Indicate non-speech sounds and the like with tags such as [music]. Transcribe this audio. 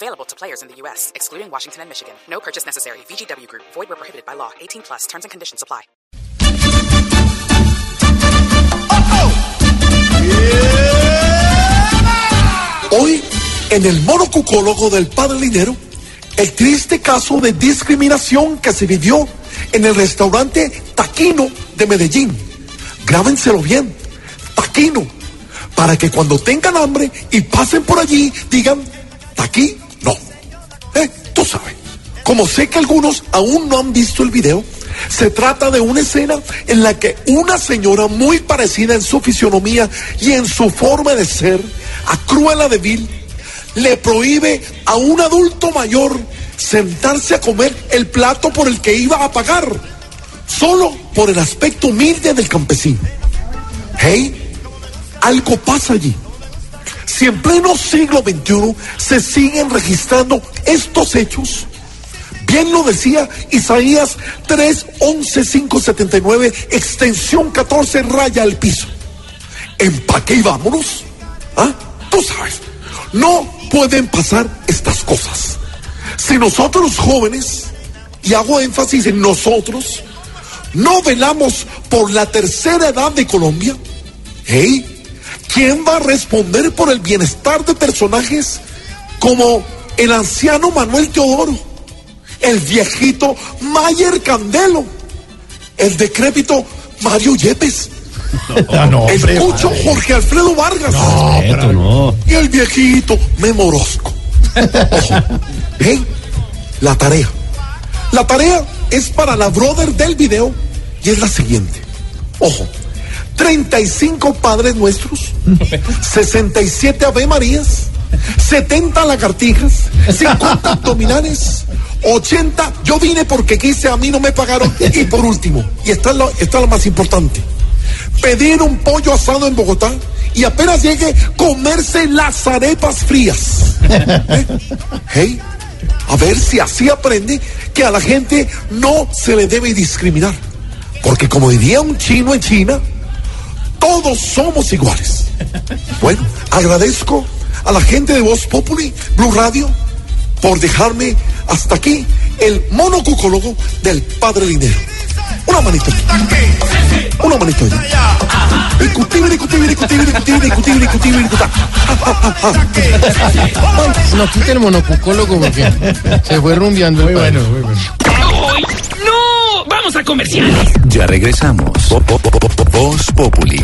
Available to players in the U.S., excluding Washington and Michigan. No purchase necessary. VGW Group. Void where prohibited by law. 18 plus. Terms and conditions apply. Hoy, en el monocucólogo del Padre Linero, el triste caso de discriminación que se vivió en el restaurante Taquino de Medellín. Grábenselo bien, Taquino, para que cuando tengan hambre y pasen por allí digan, Taqui, Como sé que algunos aún no han visto el video, se trata de una escena en la que una señora muy parecida en su fisionomía y en su forma de ser a Cruella de Vil le prohíbe a un adulto mayor sentarse a comer el plato por el que iba a pagar, solo por el aspecto humilde del campesino. Hey, algo pasa allí. Si en pleno siglo XXI se siguen registrando estos hechos, Bien lo decía Isaías 3, 11, 5, 79, extensión 14, raya al piso. Empaque y vámonos. ¿Ah? Tú sabes, no pueden pasar estas cosas. Si nosotros jóvenes, y hago énfasis en nosotros, no velamos por la tercera edad de Colombia, ¿hey? ¿quién va a responder por el bienestar de personajes como el anciano Manuel Teodoro? El viejito Mayer Candelo, el decrépito Mario Yepes, [laughs] el cucho Jorge Alfredo Vargas y el viejito Memorosco. Ojo, hey, la tarea. La tarea es para la brother del video y es la siguiente. Ojo, 35 Padres Nuestros, [laughs] 67 Ave Marías, 70 lagartijas, 50 [laughs] abdominales, 80, yo vine porque quise, a mí no me pagaron. Y por último, y está lo, está lo más importante, pedir un pollo asado en Bogotá y apenas llegue, comerse las arepas frías. ¿Eh? [laughs] Hey, a ver si así aprende que a la gente no se le debe discriminar. Porque como diría un chino en China, todos somos iguales. Bueno, agradezco a la gente de Voz Populi, Blue Radio, por dejarme hasta aquí el monocucólogo del Padre Dinero. Una manito aquí. Una manito allá. Discutible, discutible, discutible, discutible, discutible, discutible, discutible. No quiten el monocucólogo porque se fue rumbeando. Muy bueno, muy bueno. ¡No! ¡Vamos a comerciales! Ya regresamos. Voz Populi.